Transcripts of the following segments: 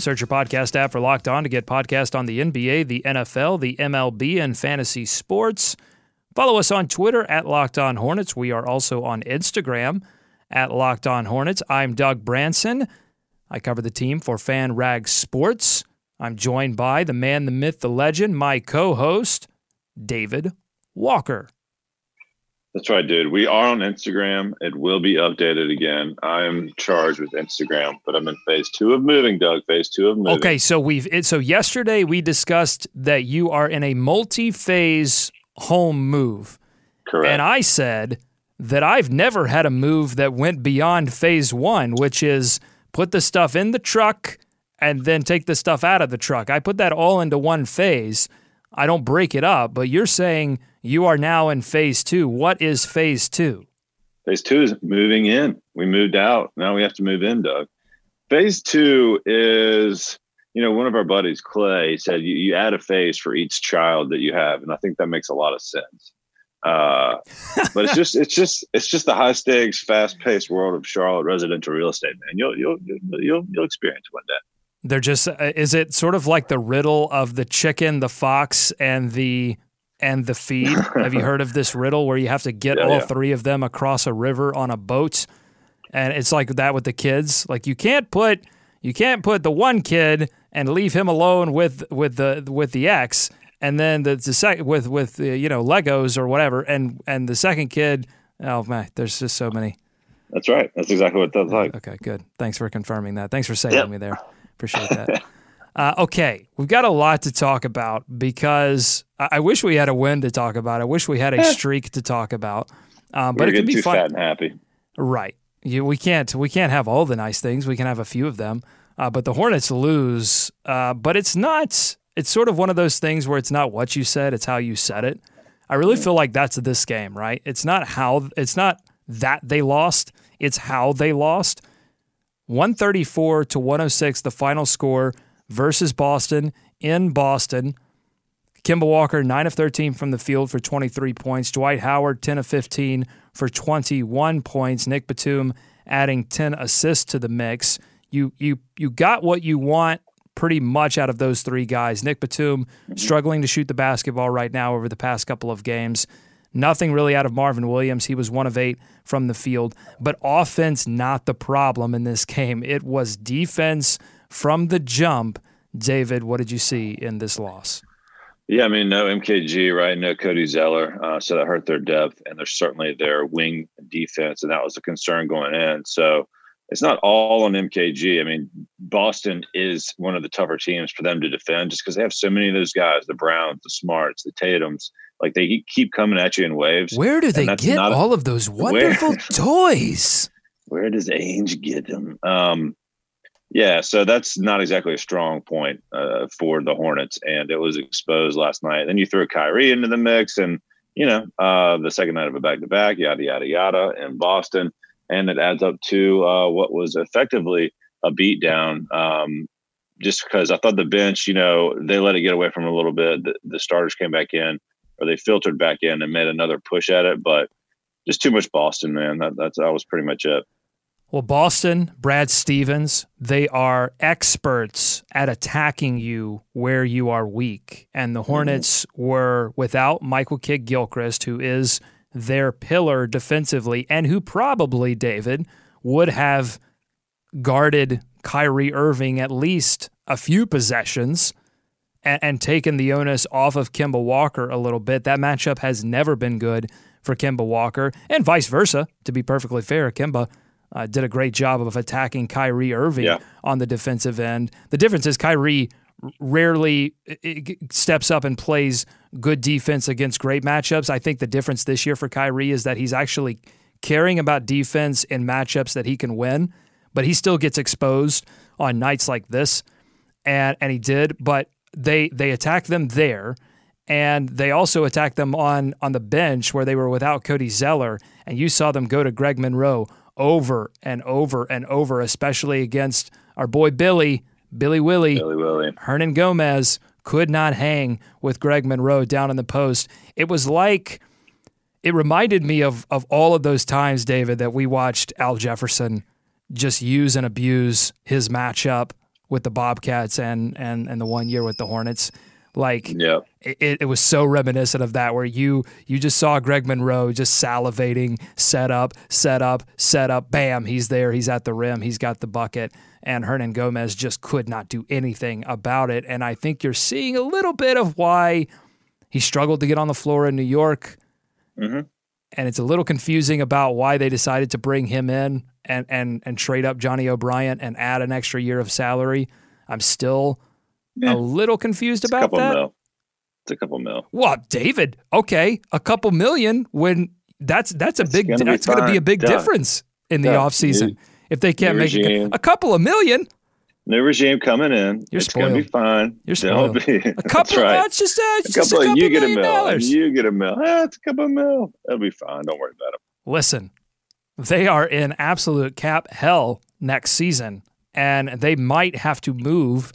Search your podcast app for Locked On to get podcast on the NBA, the NFL, the MLB, and fantasy sports. Follow us on Twitter at Locked On Hornets. We are also on Instagram at Locked On Hornets. I'm Doug Branson. I cover the team for Fan Rag Sports. I'm joined by the man, the myth, the legend, my co host, David Walker. That's right, dude. We are on Instagram. It will be updated again. I am charged with Instagram, but I'm in phase two of moving, Doug. Phase two of moving. Okay, so we've it, so yesterday we discussed that you are in a multi-phase home move, correct. and I said that I've never had a move that went beyond phase one, which is put the stuff in the truck and then take the stuff out of the truck. I put that all into one phase. I don't break it up, but you're saying you are now in phase two. What is phase two? phase two is moving in. We moved out. Now we have to move in, Doug. Phase two is, you know, one of our buddies, Clay, said you, you add a phase for each child that you have, and I think that makes a lot of sense. Uh, but it's just, it's just, it's just the high stakes, fast paced world of Charlotte residential real estate, man. You'll, you'll, you'll, you'll, experience one day. They're just uh, is it sort of like the riddle of the chicken, the fox, and the and the feed? have you heard of this riddle where you have to get Yeah, all yeah. three of them across a river on a boat? And it's like that with the kids. Like you can't put you can't put the one kid and leave him alone with with the with the ex, and then the, the second with with uh, you know Legos or whatever, and and the second kid. Oh man, there's just so many. That's right. That's exactly what that's like. Okay, good. Thanks for confirming that. Thanks for saving Yep. me there. Appreciate that. uh, okay, we've got a lot to talk about because I, I wish we had a win to talk about. I wish we had a streak to talk about. Um, but We're it can be fun, fat and happy. right? You, we can't we can't have all the nice things. We can have a few of them. Uh, but the Hornets lose. Uh, but it's not. It's sort of one of those things where it's not what you said; it's how you said it. I really feel like that's this game, right? It's not how. It's not that they lost. It's how they lost. 134 to 106, the final score versus Boston in Boston. Kemba Walker, 9 of 13 from the field for 23 points. Dwight Howard, 10 of 15 for 21 points. Nick Batum adding 10 assists to the mix. You you you got what you want pretty much out of those three guys. Nick Batum struggling to shoot the basketball right now over the past couple of games. Nothing really out of Marvin Williams. He was one of eight from the field, but offense not the problem in this game. It was defense from the jump. David, what did you see in this loss? Yeah, I mean, no MKG, right? No Cody Zeller. Uh, so that hurt their depth, and there's certainly their wing defense, and that was a concern going in. So it's not all on MKG. I mean, Boston is one of the tougher teams for them to defend just because they have so many of those guys the Browns, the Smarts, the Tatums. Like they keep coming at you in waves. Where do they get not a- all of those wonderful toys? Where does Ainge get them? Um, yeah, so that's not exactly a strong point uh, for the Hornets, and it was exposed last night. Then you throw Kyrie into the mix, and you know uh, the second night of a back to back, yada yada yada, in Boston, and it adds up to uh, what was effectively a beatdown. Um, just because I thought the bench, you know, they let it get away from a little bit. The, the starters came back in, or they filtered back in and made another push at it, but just too much Boston, man. That that's that was pretty much it. Well, Boston, Brad Stevens, they are experts at attacking you where you are weak. And the mm-hmm. Hornets were without Michael Kidd Gilchrist, who is their pillar defensively, and who probably, David, would have guarded Kyrie Irving at least a few possessions and, and taken the onus off of Kemba Walker a little bit. That matchup has never been good for Kemba Walker, and vice versa, to be perfectly fair. Kemba uh, did a great job of attacking Kyrie Irving Yeah. on the defensive end. The difference is Kyrie rarely steps up and plays good defense against great matchups. I think the difference this year for Kyrie is that he's actually caring about defense in matchups that he can win, but he still gets exposed on nights like this. And and he did, but they they attacked them there, and they also attacked them on on the bench where they were without Cody Zeller, and you saw them go to Greg Monroe over and over and over, especially against our boy Billy, Billy Willie, Billy Willie. Hernangomez could not hang with Greg Monroe down in the post. It was like it reminded me of of all of those times, David, that we watched Al Jefferson just use and abuse his matchup with the Bobcats and and and the one year with the Hornets. Like Yep. it, it was so reminiscent of that where you you just saw Greg Monroe just salivating, set up, set up, set up, bam, he's there, he's at the rim, he's got the bucket, and Hernangomez just could not do anything about it. And I think you're seeing a little bit of why he struggled to get on the floor in New York. Mhm. And it's a little confusing about why they decided to bring him in and and and trade up Johnny O'Bryant and add an extra year of salary. I'm still Yeah. a little confused It's a about couple that. mil. It's a couple mil. Well, David, okay, a couple million when that's that's a It's big gonna that's going to be a big Duh. difference in the offseason if they can't new make a, regime. a couple of million. New regime coming in. You're it's gonna be fine. You're spoiled. be. A couple of right. that's just uh, a just a couple, couple you get a mil. dollars. You get a mil. Ah, it's a couple of mil. That'll be fine. Don't worry about it. Listen, they are in absolute cap hell next season, and they might have to move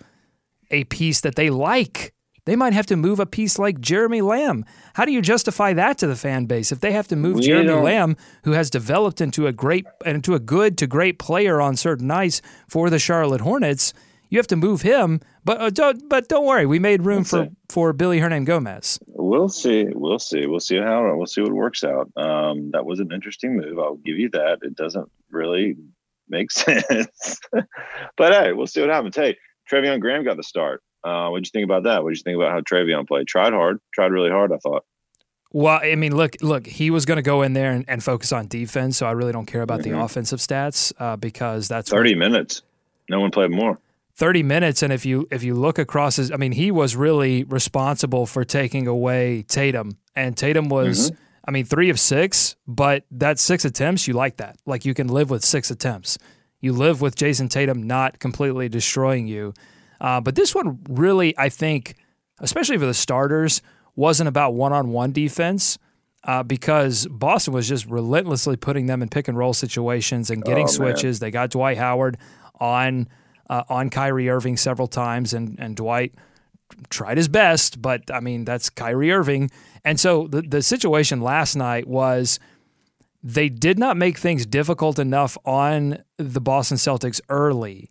a piece that they like. They might have to move a piece like Jeremy Lamb. How do you justify that to the fan base if they have to move We Jeremy don't- Lamb, who has developed into a great into a good to great player on certain nights for the Charlotte Hornets? You have to move him, but uh, don't but don't worry, we made room That's for it. for Billy Hernangomez. We'll see. We'll see. We'll see how we'll see what works out. Um, that was an interesting move. I'll give you that. It doesn't really make sense, but hey, we'll see what happens. Hey, Treveon Graham got the start. Uh, what'd you think about that? What'd you think about how Treveon played? Tried hard. Tried really hard. I thought. Well, I mean, look, look, he was going to go in there and, and focus on defense, so I really don't care about the Mhm. offensive stats uh, because that's what- Thirty minutes. No one played more. 30 minutes and if you if you look across his I mean he was really responsible for taking away Tatum and Tatum was I mean 3 of 6 but that 6 attempts you like that like you can live with 6 attempts you live with Jayson Tatum not completely destroying you uh, but this one really I think especially for the starters wasn't about one-on-one defense uh, because Boston was just relentlessly putting them in pick and roll situations and getting Oh, switches. They got Dwight Howard on uh, on Kyrie Irving several times, and and Dwight tried his best, but I mean that's Kyrie Irving. And so the the situation last night was they did not make things difficult enough on the Boston Celtics early.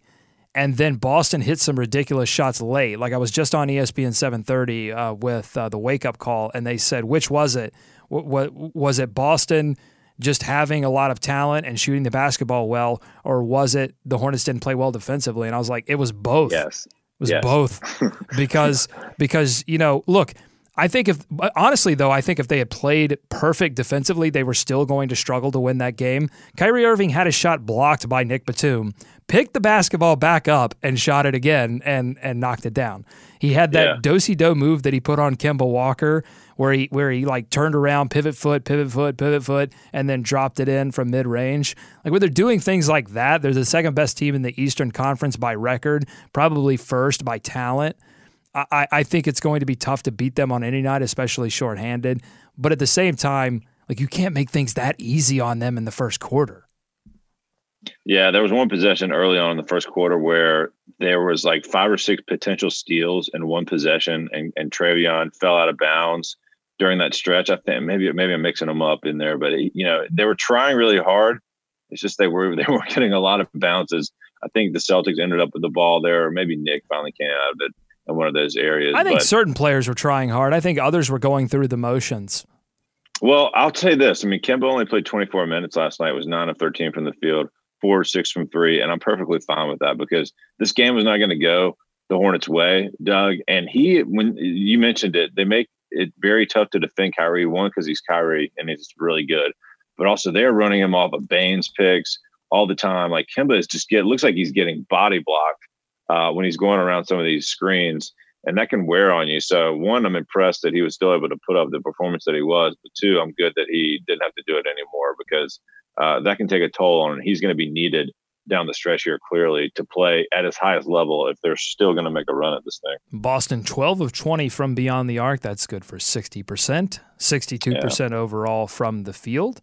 And then Boston hit some ridiculous shots late. Like I was just on ESPN 730 uh, with uh, the wake up call, and they said, which was it? What, what was it? Boston just having a lot of talent and shooting the basketball well, or was it the Hornets didn't play well defensively? And I was like, it was both. Yes. It was Yes. both because because you know look I think if honestly though I think if they had played perfect defensively they were still going to struggle to win that game. Kyrie Irving had a shot blocked by Nick Batum, picked the basketball back up and shot it again and and knocked it down. He had that Yeah. do-si do move that he put on Kemba Walker where he where he like turned around pivot foot pivot foot pivot foot and then dropped it in from mid-range. Like when they're doing things like that, they're the second best team in the Eastern Conference by record, probably first by talent. I, I- think it's going to be tough to beat them on any night, especially shorthanded. But at the same time, like you can't make things that easy on them in the first quarter. Yeah, there was one possession early on in the first quarter where there was like five or six potential steals in one possession, and and Treveon fell out of bounds during that stretch. I think maybe maybe I'm mixing them up in there, but eh, you know they were trying really hard. It's just they were they were getting a lot of bounces. I think the Celtics ended up with the ball there, or maybe Nick finally came out of it in one of those areas. I think but, certain players were trying hard. I think others were going through the motions. Well, I'll tell you this. I mean, Kemba only played 24 minutes last night. Was nine of 13 from the field, four or six from three, and I'm perfectly fine with that because this game was not going to go the Hornets' way, Doug. And he, when you mentioned it, they make it very tough to defend Kyrie. One because he's Kyrie and he's really good, but also they're running him off of Baynes picks all the time. Like Kemba is just get looks like he's getting body blocked uh, when he's going around some of these screens and that can wear on you. So one, I'm impressed that he was still able to put up the performance that he was. But two, I'm good that he didn't have to do it anymore because uh, that can take a toll on him. He's going to be needed down the stretch here clearly to play at his highest level if they're still going to make a run at this thing. Boston 12 of 20 from beyond the arc. That's good for 60%, 62% yeah. overall from the field.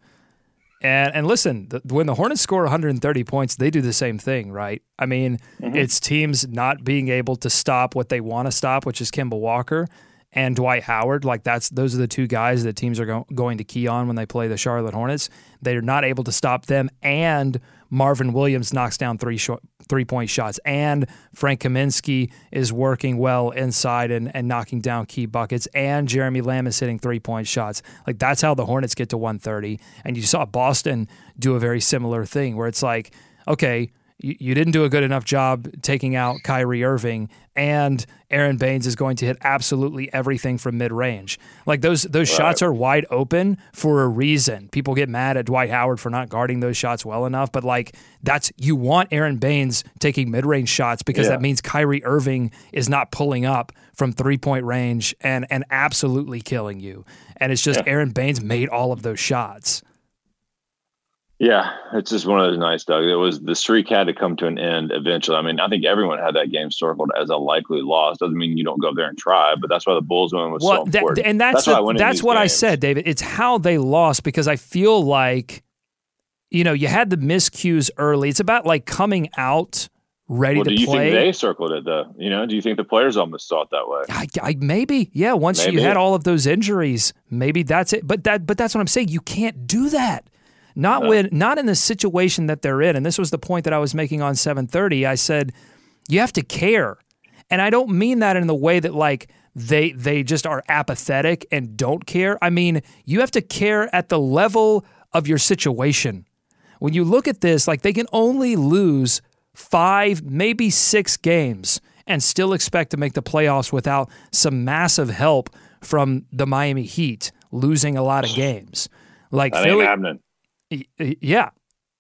And and listen, the, when the Hornets score 130 points, they do the same thing, right? I mean, mm-hmm. it's teams not being able to stop what they want to stop, which is Kemba Walker and Dwight Howard. Like that's those are the two guys that teams are go- going to key on when they play the Charlotte Hornets. They're not able to stop them, and Marvin Williams knocks down three three point shots, and Frank Kaminsky is working well inside and, and knocking down key buckets, and Jeremy Lamb is hitting three point shots. Like that's how the Hornets get to 130. And you saw Boston do a very similar thing where it's like, okay, you, you didn't do a good enough job taking out Kyrie Irving, and Aron Baynes is going to hit absolutely everything from mid range. Like those those right. shots are wide open for a reason. People get mad at Dwight Howard for not guarding those shots well enough, but like that's you want Aron Baynes taking mid range shots because yeah. that means Kyrie Irving is not pulling up from three point range and and absolutely killing you. And it's just yeah. Aron Baynes made all of those shots. Yeah, it's just one of those nights, Doug. It was the streak had to come to an end eventually. I mean, I think everyone had that game circled as a likely loss. Doesn't mean you don't go up there and try, but that's why the Bulls win was well, so important. That, and that's that's, the, that's what games. I said, David. It's how they lost because I feel like, you know, you had the miscues early. It's about like coming out ready well, to do you play. think they circled it though? You know, do you think the players almost saw it that way? I, I, maybe, yeah. Once maybe. you had all of those injuries, maybe that's it. But that, but that's what I'm saying. You can't do that. Not uh, when not in the situation that they're in. And this was the point that I was making on 730. I said, you have to care. And I don't mean that in the way that like they they just are apathetic and don't care. I mean, you have to care at the level of your situation. When you look at this, like they can only lose five, maybe six games and still expect to make the playoffs without some massive help from the Miami Heat losing a lot of games. Like that Philly, happening. Yeah.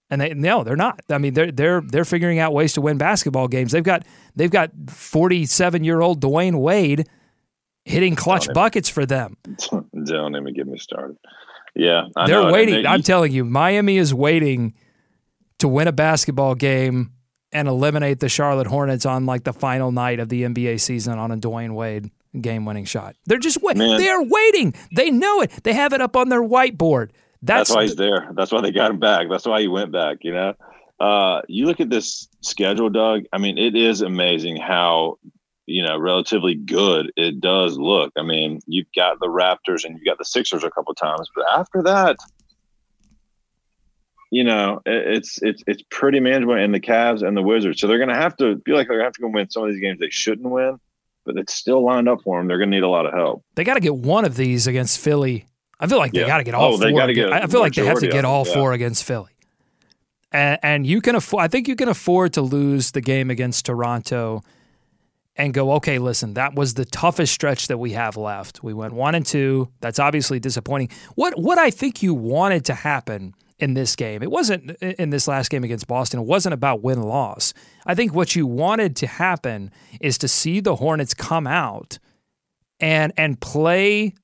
And they no, they're not. I mean, they're they're they're figuring out ways to win basketball games. They've got they've got 47-year-old Dwyane Wade hitting clutch don't buckets even, for them. Don't even get me started. Yeah, I they're waiting. I'm telling you, Miami is waiting to win a basketball game and eliminate the Charlotte Hornets on like the final night of the NBA season on a Dwyane Wade game-winning shot. They're just waiting. They're waiting. They know it. They have it up on their whiteboard. That's, That's why he's there. That's why they got him back. That's why he went back. You know, uh, you look at this schedule, Doug. I mean, it is amazing how you know relatively good it does look. I mean, you've got the Raptors and you've got the Sixers a couple times, but after that, you know, it's it's it's pretty manageable. And the Cavs and the Wizards, so they're going to have to feel like they're going to have to go win some of these games they shouldn't win, but it's still lined up for them. They're going to need a lot of help. They got to get one of these against Philly I feel like they got to get all oh, four. Get I feel like they have to get all yeah. four against Philly. And, and you can afford. I think you can afford to lose the game against Toronto, and go. Okay, listen, that was the toughest stretch that we have left. We went one and two. That's obviously disappointing. What what I think you wanted to happen in this game. It wasn't in this last game against Boston. It wasn't about win loss. I think what you wanted to happen is to see the Hornets come out and and play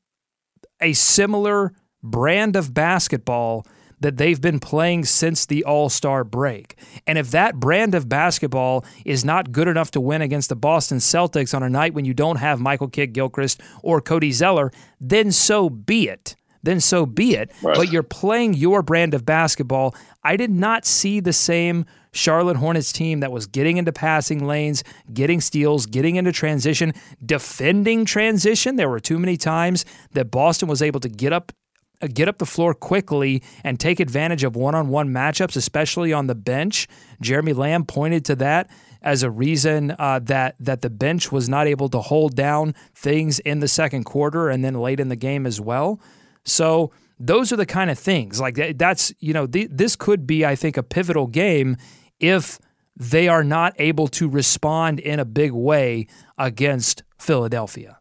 a similar brand of basketball that they've been playing since the All Star break. And if that brand of basketball is not good enough to win against the Boston Celtics on a night when you don't have Michael Kidd Gilchrist or Cody Zeller, then so be it. Then so be it. Right. But you're playing your brand of basketball. I did not see the same Charlotte Hornets team that was getting into passing lanes, getting steals, getting into transition, defending transition. There were too many times that Boston was able to get up uh, get up the floor quickly and take advantage of one-on-one matchups, especially on the bench. Jeremy Lamb pointed to that as a reason uh, that that the bench was not able to hold down things in the second quarter and then late in the game as well. So those are the kind of things like that's you know th- this could be I think a pivotal game if they are not able to respond in a big way against Philadelphia.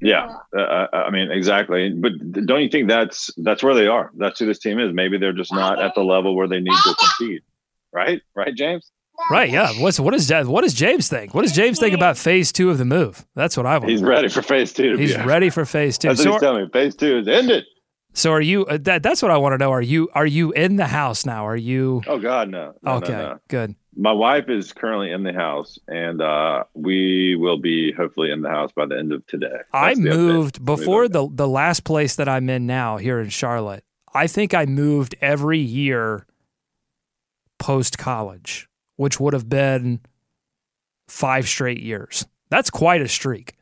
Yeah, uh, uh, I mean exactly. But don't you think that's that's where they are? That's who this team is. Maybe they're just not at the level where they need to compete. Right? Right, James? Right, yeah. What's what is what does James think? What does James think about phase two of the move? That's what I want. He's ready for phase two. he's ready for phase two. That's what so he's telling me. Phase two is ended. So are you? Uh, that, that's what I want to know. Are you? Are you in the house now? Are you? Oh God, no. no okay, no, no. good. My wife is currently in the house, and uh, we will be hopefully in the house by the end of today. That's I moved update. before the the last place that I'm in now here in Charlotte. I think I moved every year post college, which would have been five straight years. That's quite a streak.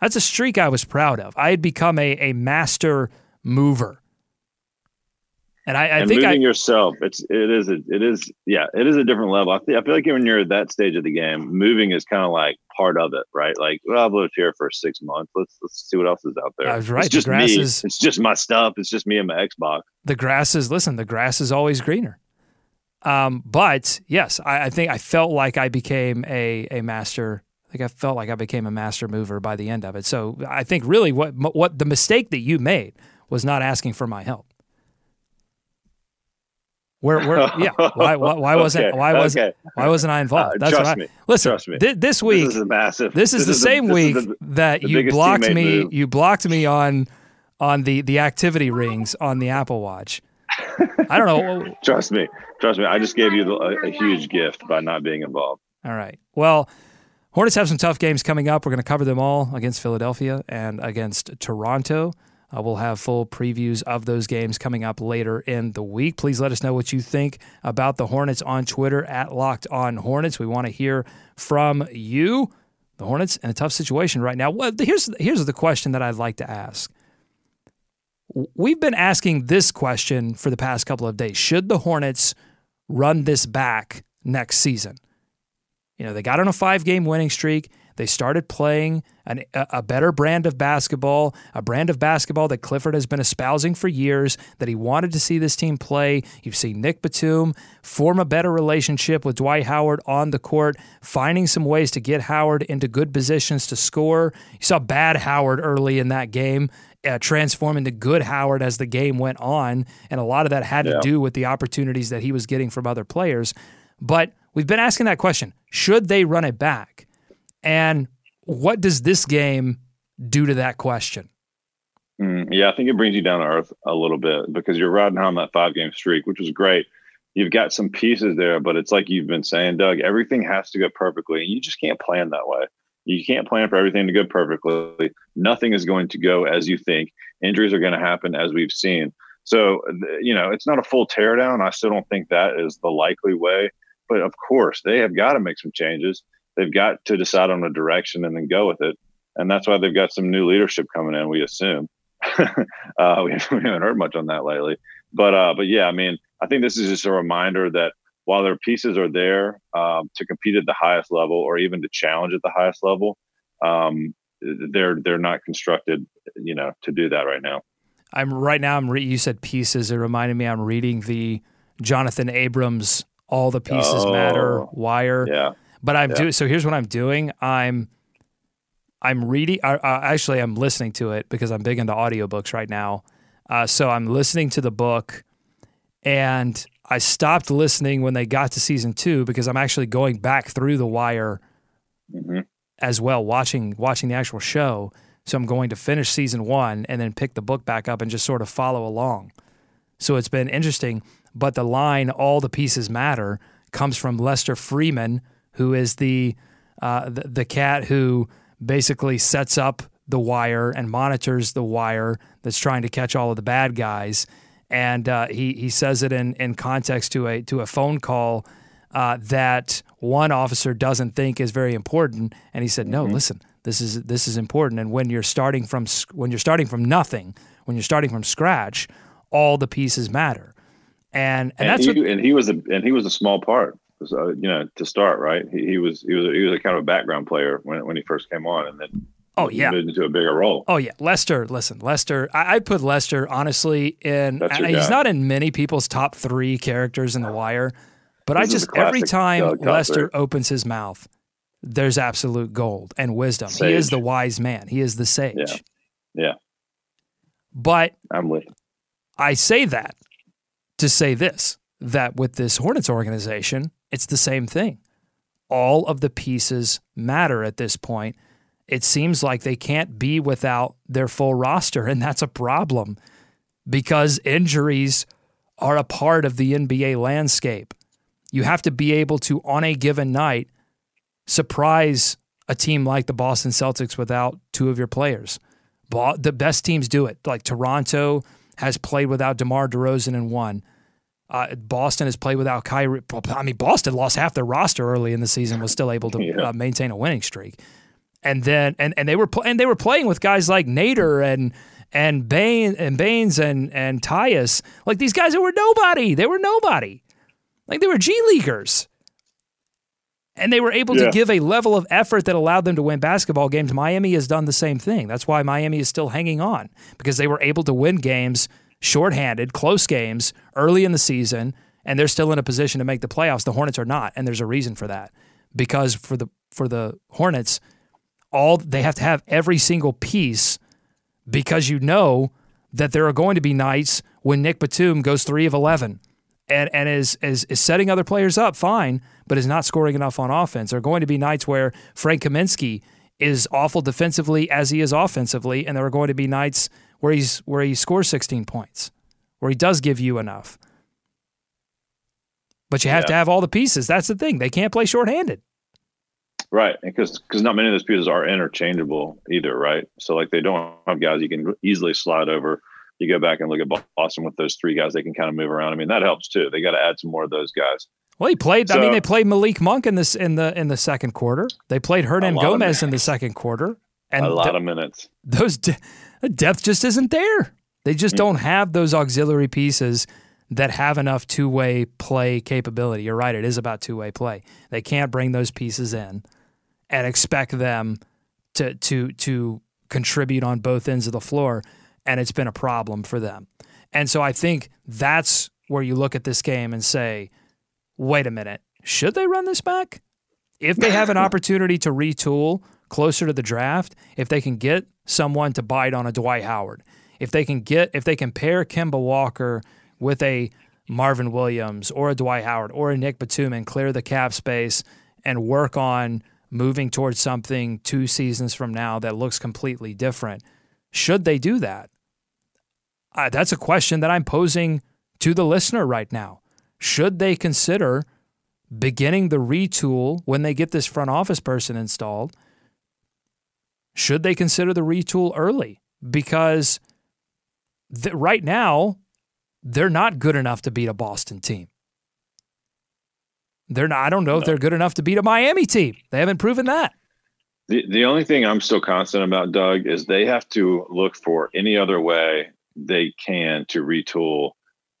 That's a streak I was proud of. I had become a, a master mover. And I, I and think moving I, yourself, it's it is a, it is yeah, it is a different level. I, feel, I feel like when you're at that stage of the game, moving is kind of like part of it, right? Like, well, I've lived here for six months. Let's let's see what else is out there. I was right. It's just grass me. is It's just my stuff. It's just me and my Xbox. the grass is listen, the grass is always greener. Um, but yes, I, I think I felt like I became a a master. I think I felt like I became a master mover by the end of it. So I think really what what the mistake that you made was not asking for my help. Where, where, yeah. Why, why, why wasn't, Okay, why wasn't, okay. why wasn't I involved? Uh, That's trust I, me, listen, trust me. thi- this week, this is a massive. this is the the- same this week the- that the you blocked me. move. You blocked me on on the the activity rings on the Apple Watch. I don't know. Trust me, trust me. I just gave you a, a huge gift by not being involved. All right. Well, Hornets have some tough games coming up. We're going to cover them all against Philadelphia and against Toronto. Uh, we'll have full previews of those games coming up later in the week. Please let us know what you think about the Hornets on Twitter at Locked On Hornets. We want to hear from you. The Hornets in a tough situation right now. Well, here's here's the question that I'd like to ask. We've been asking this question for the past couple of days. Should the Hornets run this back next season? You know, they got on a five game winning streak. They started playing an, a better brand of basketball, a brand of basketball that Clifford has been espousing for years, that he wanted to see this team play. You've seen Nick Batum form a better relationship with Dwight Howard on the court, finding some ways to get Howard into good positions to score. You saw bad Howard early in that game. Uh, transform into good Howard as the game went on. And a lot of that had to do with the opportunities that he was getting from other players. But we've been asking that question should they run it back? And what does this game do to that question? Mm, yeah, I think it brings you down to earth a little bit because you're riding on that five game streak, which was great. You've got some pieces there, but it's like you've been saying, Doug, everything has to go perfectly. And you just can't plan that way. You can't plan for everything to go perfectly. Nothing is going to go as you think. Injuries are going to happen as we've seen. So, you know, it's not a full teardown. I still don't think that is the likely way. But of course, they have got to make some changes. They've got to decide on a direction and then go with it. And that's why they've got some new leadership coming in, we assume. uh, we, haven't heard much on that lately. But uh, but yeah, I mean, I think this is just a reminder that while their pieces are there um, to compete at the highest level or even to challenge at the highest level, um, they're they're not constructed, you know, to do that right now. I'm right now. I'm re- you said pieces. It reminded me. I'm reading the Jonathan Abrams "All the Pieces Matter" Oh, wire. Yeah. But I'm Yeah. doing so. Here's what I'm doing. I'm I'm reading. I, I, actually, I'm listening to it because I'm big into audiobooks right now. Uh, so I'm listening to the book, and I stopped listening when they got to season two because I'm actually going back through the wire hmm as well, watching watching the actual show. So I'm going to finish season one and then pick the book back up and just sort of follow along. So it's been interesting. But the line "all the pieces matter" comes from Lester Freamon, who is the uh, the, the cat who basically sets up the wire and monitors the wire that's trying to catch all of the bad guys. And uh, he he says it in in context to a to a phone call uh, that one officer doesn't think is very important, and he said, "No, listen, this is this is important. And when you're starting from when you're starting from nothing, when you're starting from scratch, all the pieces matter." And and, And, that's he, what and he was a and he was a small part. So, you know, to start, right? He, he was he was he was a kind of a background player when when he first came on, and then oh yeah. moved into a bigger role. Oh yeah, Lester. Listen, Lester. I, I put Lester honestly in. Your he's not in many people's top three characters in The Wire, but I This is just every time uh, Doug Lester opens his mouth, there's absolute gold and wisdom. He is the wise man. He is the sage. Yeah. Yeah. But I'm with. I say that to say this that with this Hornets organization, it's the same thing. All of the pieces matter at this point. It seems like they can't be without their full roster, and that's a problem. because injuries are a part of the NBA landscape. You have to be able to, on a given night, surprise a team like the Boston Celtics without two of your players. The best teams do it. Like Toronto has played without DeMar DeRozan and won. Uh, Boston has played without Kyrie. I mean, Boston lost half their roster early in the season, was still able to yeah. uh, maintain a winning streak. And then, and, and they were pl- and they were playing with guys like Nader and and Bain and Baynes and and Tyus, like these guys that were nobody. They were nobody. Like they were G leaguers. And they were able yeah. to give a level of effort that allowed them to win basketball games. Miami has done the same thing. That's why Miami is still hanging on because they were able to win games shorthanded, close games early in the season, and they're still in a position to make the playoffs. The Hornets are not, and there's a reason for that. Because for the for the Hornets, all they have to have every single piece because you know that there are going to be nights when Nick Batum goes three of eleven and, and is, is is setting other players up fine, but is not scoring enough on offense. There are going to be nights where Frank Kaminsky is awful defensively as he is offensively, and there are going to be nights where he's where he scores 16 points, where he does give you enough. But you have yeah. to have all the pieces. That's the thing. They can't play shorthanded. Right, because because not many of those pieces are interchangeable either, right? So like they don't have guys you can easily slide over you go back and look at Boston with those three guys, they can kind of move around. I mean, that helps too. They got to add some more of those guys. Well, he played. So, I mean, they played Malik Monk in this in the in the second quarter. They played Hernangomez in the second quarter, and a lot th- of minutes. Those de- depth just isn't there. They just mm-hmm. don't have those auxiliary pieces that have enough two way play capability. You're right. It is about two way play. They can't bring those pieces in and expect them to to to contribute on both ends of the floor and it's been a problem for them. And so I think that's where you look at this game and say, wait a minute, should they run this back? If they have an opportunity to retool closer to the draft, if they can get someone to bite on a Dwight Howard, if they can get if they can pair Kemba Walker with a Marvin Williams or a Dwight Howard or a Nick Batum and clear the cap space and work on moving towards something two seasons from now that looks completely different. Should they do that? Uh, that's a question that I'm posing to the listener right now. Should they consider beginning the retool when they get this front office person installed? Should they consider the retool early? Because th- right now, they're not good enough to beat a Boston team. They're not, I don't know no. if they're good enough to beat a Miami team. They haven't proven that. The, the only thing I'm still constant about, Doug, is they have to look for any other way they can to retool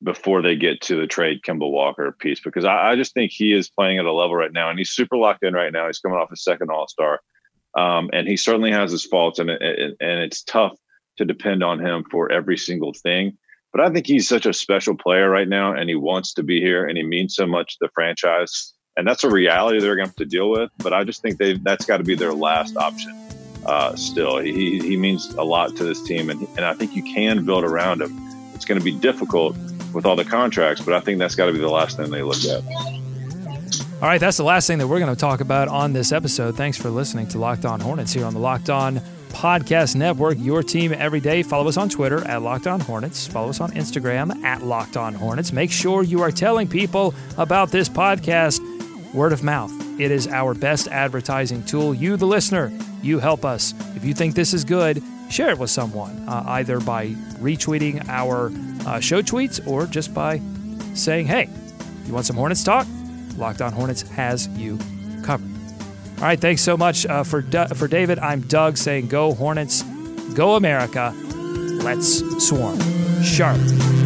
before they get to the trade Kemba Walker piece because I, I, just think he is playing at a level right now and he's super locked in right now. He's coming off a second All Star, um, and he certainly has his faults and it, and it's tough to depend on him for every single thing. But I think he's such a special player right now, and he wants to be here, and he means so much to the franchise, and that's a reality they're going to have to deal with. But I just think they that's got to be their last option uh, still. He, he means a lot to this team, and, and I think you can build around him. It's going to be difficult with all the contracts, but I think that's got to be the last thing they look at. All right, that's the last thing that we're going to talk about on this episode. Thanks for listening to Locked On Hornets here on the Locked On Podcast Network, your team every day. Follow us on Twitter at Locked On Hornets. Follow us on Instagram at Locked On Hornets. Make sure you are telling people about this podcast. Word of mouth. It is our best advertising tool. You, the listener, you help us. If you think this is good, share it with someone, uh, either by retweeting our uh, show tweets or just by saying, hey, you want some Hornets talk? Locked On Hornets has you. All right, thanks so much uh, for, for David. I'm Doug saying, go Hornets, go America, let's swarm. Charlotte.